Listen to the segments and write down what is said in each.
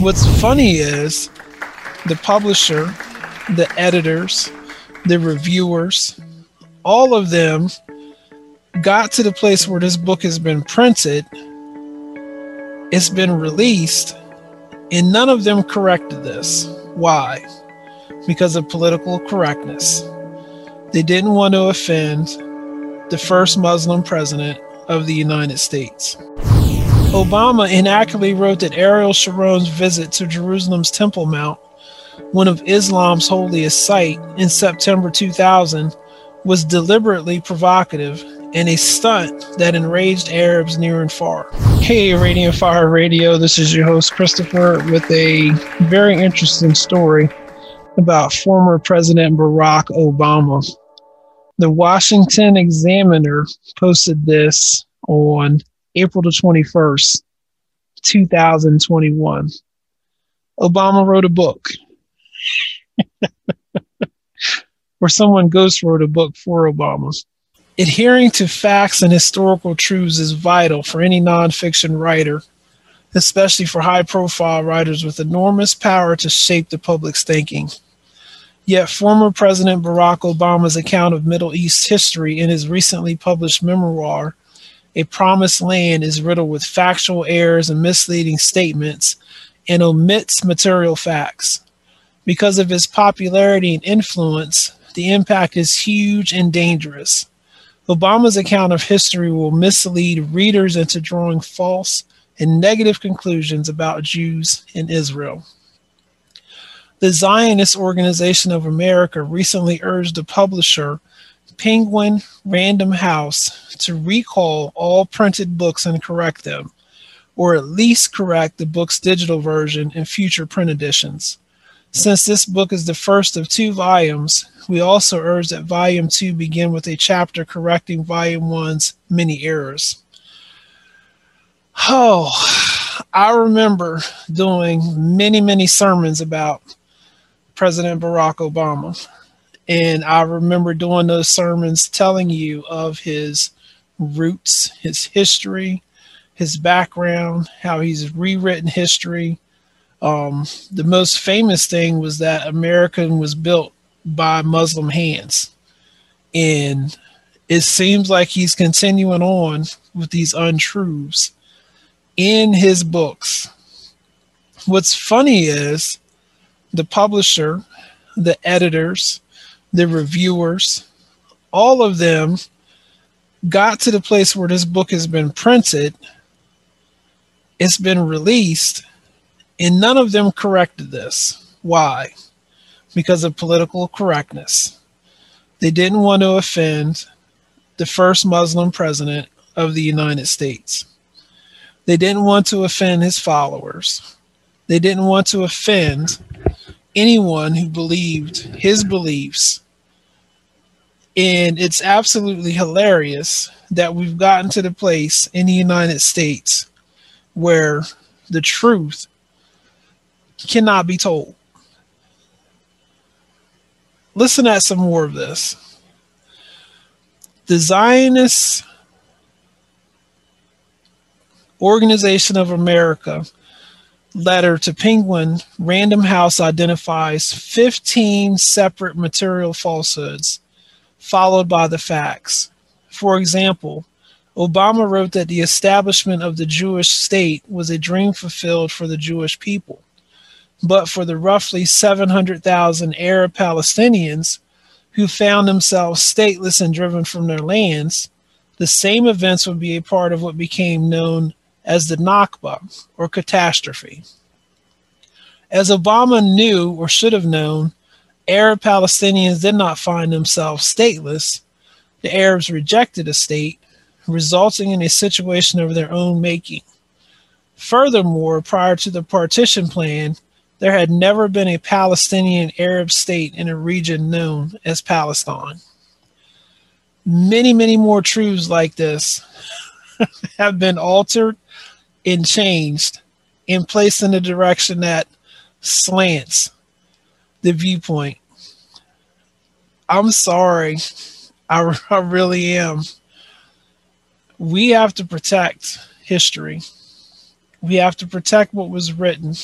What's funny is the publisher, the editors, the reviewers, all of them got to the place where this book has been printed, it's been released, and none of them corrected this. Why? Because of political correctness. They didn't want to offend the first Muslim president of the United States. Obama inaccurately wrote that Ariel Sharon's visit to Jerusalem's Temple Mount, one of Islam's holiest sites, in September 2000 was deliberately provocative and a stunt that enraged Arabs near and far. Hey, Radiant Fire Radio, this is your host Christopher with a very interesting story about former President Barack Obama. The Washington Examiner posted this on April the 21st, 2021. Obama wrote a book. or someone ghost wrote a book for Obama. Adhering to facts and historical truths is vital for any nonfiction writer, especially for high profile writers with enormous power to shape the public's thinking. Yet, former President Barack Obama's account of Middle East history in his recently published memoir a promised land is riddled with factual errors and misleading statements and omits material facts. Because of his popularity and influence, the impact is huge and dangerous. Obama's account of history will mislead readers into drawing false and negative conclusions about Jews in Israel. The Zionist Organization of America recently urged the publisher Penguin Random House to recall all printed books and correct them, or at least correct the book's digital version in future print editions. Since this book is the first of two volumes, we also urge that Volume 2 begin with a chapter correcting Volume 1's many errors. Oh, I remember doing many, many sermons about President Barack Obama. And I remember doing those sermons telling you of his roots, his history, his background, how he's rewritten history. Um, the most famous thing was that American was built by Muslim hands. And it seems like he's continuing on with these untruths in his books. What's funny is the publisher, the editors, the reviewers, all of them got to the place where this book has been printed, it's been released, and none of them corrected this. Why? Because of political correctness. They didn't want to offend the first Muslim president of the United States. They didn't want to offend his followers. They didn't want to offend anyone who believed his beliefs. And it's absolutely hilarious that we've gotten to the place in the United States where the truth cannot be told. Listen at some more of this. The Zionist Organization of America letter to Penguin, Random House identifies 15 separate material falsehoods, followed by the facts. For example, Obama wrote that the establishment of the Jewish state was a dream fulfilled for the Jewish people. But for the roughly 700,000 Arab Palestinians who found themselves stateless and driven from their lands, the same events would be a part of what became known as the Nakba or catastrophe. As Obama knew or should have known, Arab Palestinians did not find themselves stateless. The Arabs rejected a state, resulting in a situation of their own making. Furthermore, prior to the partition plan, there had never been a Palestinian Arab state in a region known as Palestine. Many, many more truths like this have been altered and changed and placed in a direction that slants the viewpoint. I'm sorry. I, I really am. We have to protect history. We have to protect what was written.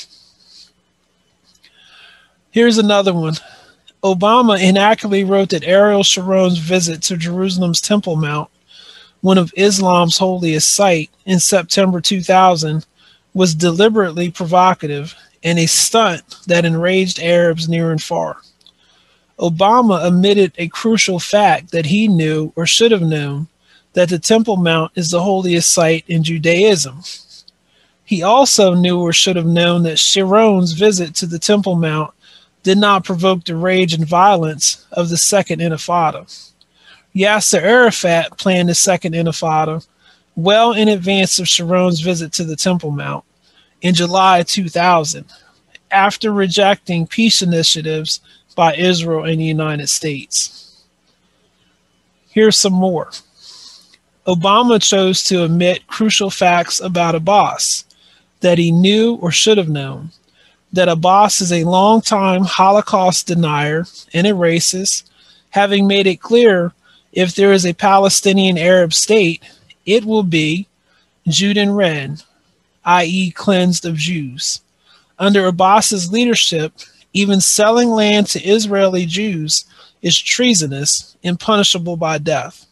Here's another one. Obama inaccurately wrote that Ariel Sharon's visit to Jerusalem's Temple Mount, one of Islam's holiest sites, in September 2000 was deliberately provocative and a stunt that enraged Arabs near and far. Obama omitted a crucial fact that he knew or should have known that the Temple Mount is the holiest site in Judaism. He also knew or should have known that Sharon's visit to the Temple Mount did not provoke the rage and violence of the Second Intifada. Yasser Arafat planned the Second Intifada well in advance of Sharon's visit to the Temple Mount in July 2000, after rejecting peace initiatives by Israel and the United States. Here's some more. Obama chose to omit crucial facts about Abbas that he knew or should have known. That Abbas is a longtime Holocaust denier and a racist, having made it clear if there is a Palestinian Arab state, it will be Judenrein, i.e., cleansed of Jews. Under Abbas's leadership, even selling land to Israeli Jews is treasonous and punishable by death.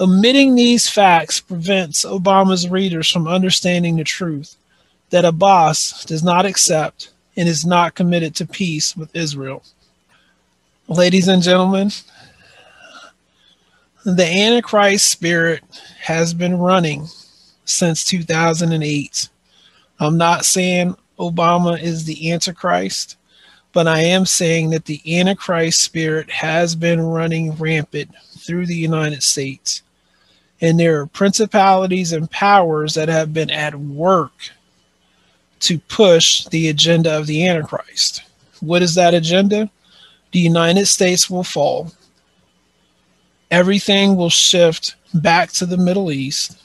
Omitting these facts prevents Obama's readers from understanding the truth that Abbas does not accept and is not committed to peace with Israel. Ladies and gentlemen, the Antichrist spirit has been running since 2008. I'm not saying Obama is the Antichrist, but I am saying that the Antichrist spirit has been running rampant through the United States. And there are principalities and powers that have been at work to push the agenda of the Antichrist. What is that agenda? The United States will fall. Everything will shift back to the Middle East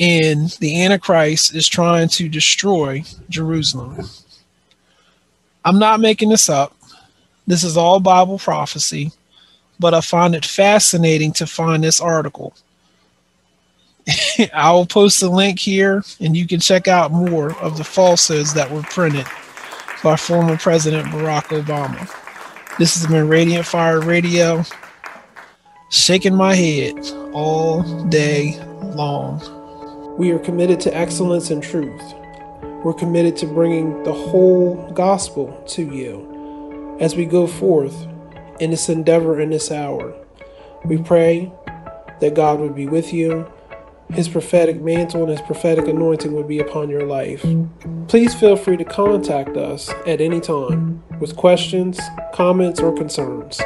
and the Antichrist is trying to destroy Jerusalem. I'm not making this up. This is all Bible prophecy, but I find it fascinating to find this article. I will post a link here, and you can check out more of the falsehoods that were printed by former President Barack Obama. This has been Radiant Fire Radio, shaking my head all day long. We are committed to excellence and truth. We're committed to bringing the whole gospel to you as we go forth in this endeavor in this hour. We pray that God would be with you, His prophetic mantle and His prophetic anointing would be upon your life. Please feel free to contact us at any time with questions, comments, or concerns.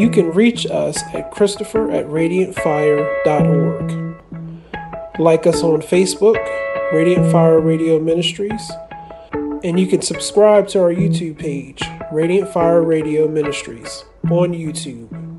You can reach us at Christopher at radiantfire.org. Like us on Facebook, Radiant Fire Radio Ministries, and you can subscribe to our YouTube page, Radiant Fire Radio Ministries, on YouTube.